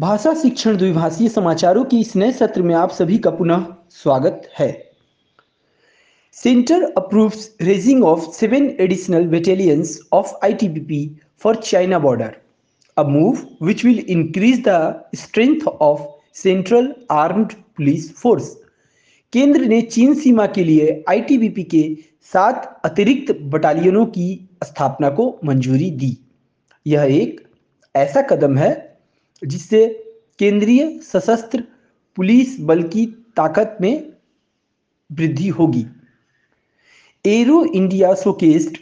भाषा शिक्षण द्विभाषीय समाचारों के इस नए सत्र में आप सभी का पुनः स्वागत है centre approves raising of seven additional battalions of ITBP for China border, a move which will increase the strength of Central Armed Police Force. केंद्र ने चीन सीमा के लिए आईटीबीपी के सात अतिरिक्त बटालियनों की स्थापना को मंजूरी दी यह एक ऐसा कदम है जिससे केंद्रीय सशस्त्र पुलिस बल की ताकत में वृद्धि होगी। Aero India showcased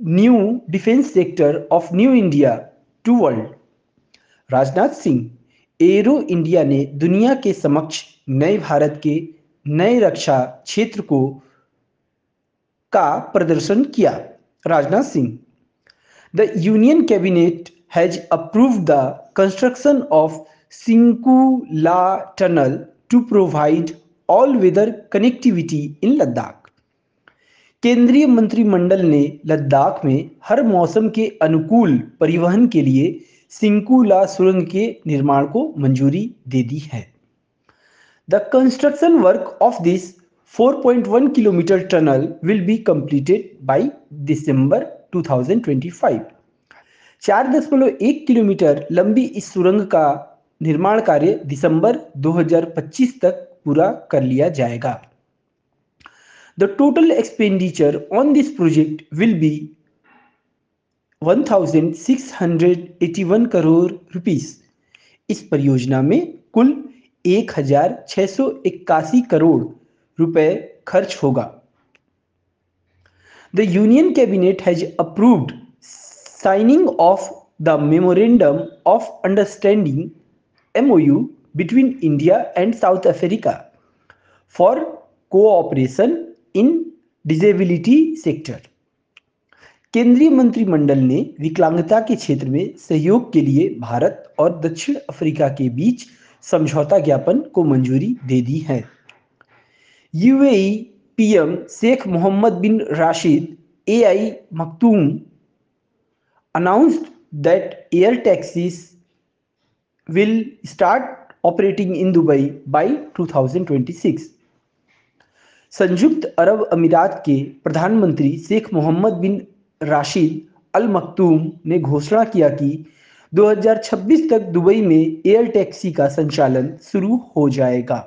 new defence sector of new India to world. Rajnath Singh, Aero India ने दुनिया के समक्ष नए भारत के नए रक्षा क्षेत्र को का प्रदर्शन किया। Rajnath Singh, the union cabinet approved the construction of Shinkula tunnel to provide all weather connectivity in Ladakh केंद्रीय मंत्रिमंडल ने लद्दाख में हर मौसम के अनुकूल परिवहन के लिए सिंकुला सुरंग के निर्माण को मंजूरी दे दी है। The construction work of this 4.1 kilometre tunnel will be completed by December 2025 चार दशमलव एक किलोमीटर लंबी इस सुरंग का निर्माण कार्य दिसंबर 2025 तक पूरा कर लिया जाएगा। The total expenditure on this project will be 1681 crore rupees इस परियोजना में कुल एक हज़ार छह सौ इक्यासी करोड़ रुपए खर्च होगा। The union cabinet has approved signing of the memorandum of understanding MOU between India and South Africa for cooperation in disability sector केंद्रीय मंत्रिमंडल ने विकलांगता के क्षेत्र में सहयोग के लिए भारत और दक्षिण अफ्रीका के बीच समझौता ज्ञापन को मंजूरी दे दी है। UAE PM Sheikh Mohammed bin Rashid, Al Maktoum announced that air taxis will start operating in Dubai by 2026. संयुक्त अरब अमीरात के प्रधानमंत्री शेख मोहम्मद बिन राशिद अल मखतूम ने घोषणा किया कि 2026 तक दुबई में एयर टैक्सी का संचालन शुरू हो जाएगा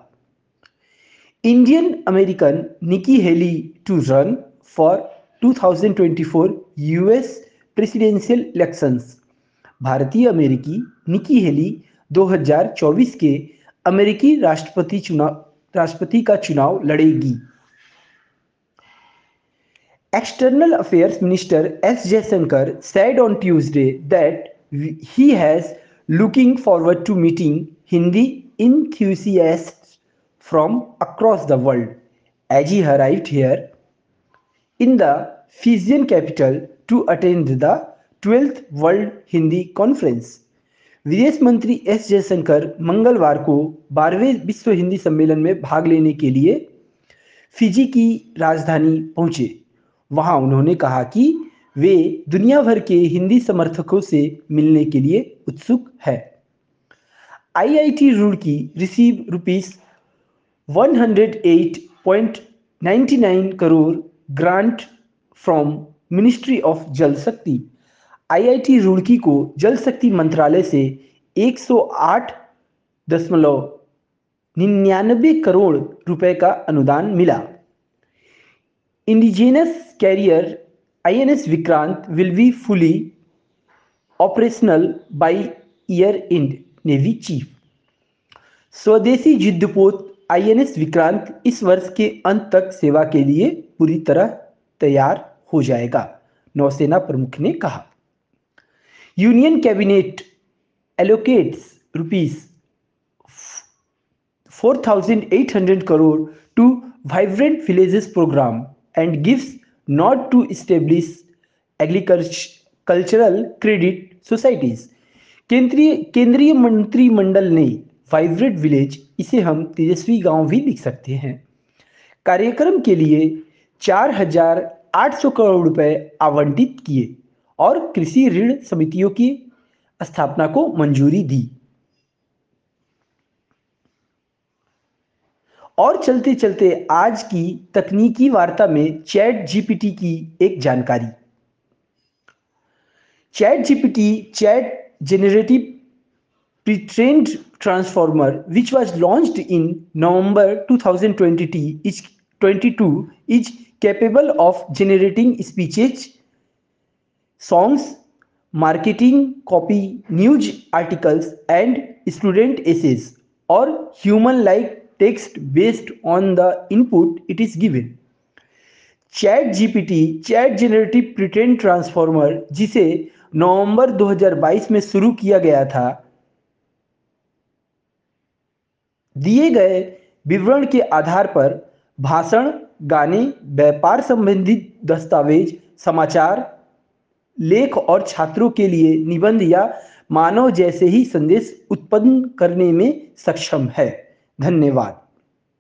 Indian American Nikki Haley to run for 2024 US presidential election भारतीय अमेरिकी निकी हेली 2024 के अमेरिकी राष्ट्रपति चुनाव राष्ट्रपति का चुनाव लड़ेगी। External affairs minister S Jaishankar said on Tuesday that he has looking forward to meeting Hindi in from across the world as he arrived here in the Fijian capital to attend the 12th World Hindi Conference. विदेश मंत्री S Jaishankar मंगलवार को बारहवें विश्व हिंदी सम्मेलन में भाग लेने के लिए फिजी की राजधानी पहुँचे वहाँ उन्होंने कहा कि वे दुनिया भर के हिंदी समर्थकों से मिलने के लिए उत्सुक है IIT Roorkee receive rupees 108.99 crore grant from ministry of Jal Shakti IIT Roorkee को जल शक्ति मंत्रालय से 108 दशमलव निन्यानबे करोड़ रुपए का अनुदान मिला। Indigenous carrier INS Vikrant will be fully operational by year end navy chief स्वदेशी युद्धपोत आईएनएस विक्रांत इस वर्ष के अंत तक सेवा के लिए पूरी तरह तैयार हो जाएगा नौसेना प्रमुख ने कहा। Union cabinet allocates rupees 4,800 crore to vibrant villages programme and gives nod to establish agricultural credit societies केंद्रीय केंद्रीय मंत्रिमंडल ने वाइब्रेंट विलेज इसे हम तेजस्वी गाँव भी लिख सकते हैं। कार्यक्रम के लिए चार हज़ार आठ सौ करोड़ रुपए आवंटित किए और कृषि ऋण समितियों की स्थापना को मंजूरी दी। और चलते चलते आज की तकनीकी वार्ता में चैट जीपीटी की एक जानकारी। Chat GPT, chat generative pretrained transformer which was was in November November thousand twenty two is capable of generating speeches songs marketing copy news articles and student essays or human like text based on the input it is given chat GPT chat generative pretrained transformer जिसे नवंबर 2022 में शुरू किया गया था दिए गए विवरण के आधार पर भाषण गाने, व्यापार संबंधित दस्तावेज़, समाचार, लेख और छात्रों के लिए निबंध या मानव जैसे ही संदेश उत्पन्न करने में सक्षम है। धन्यवाद।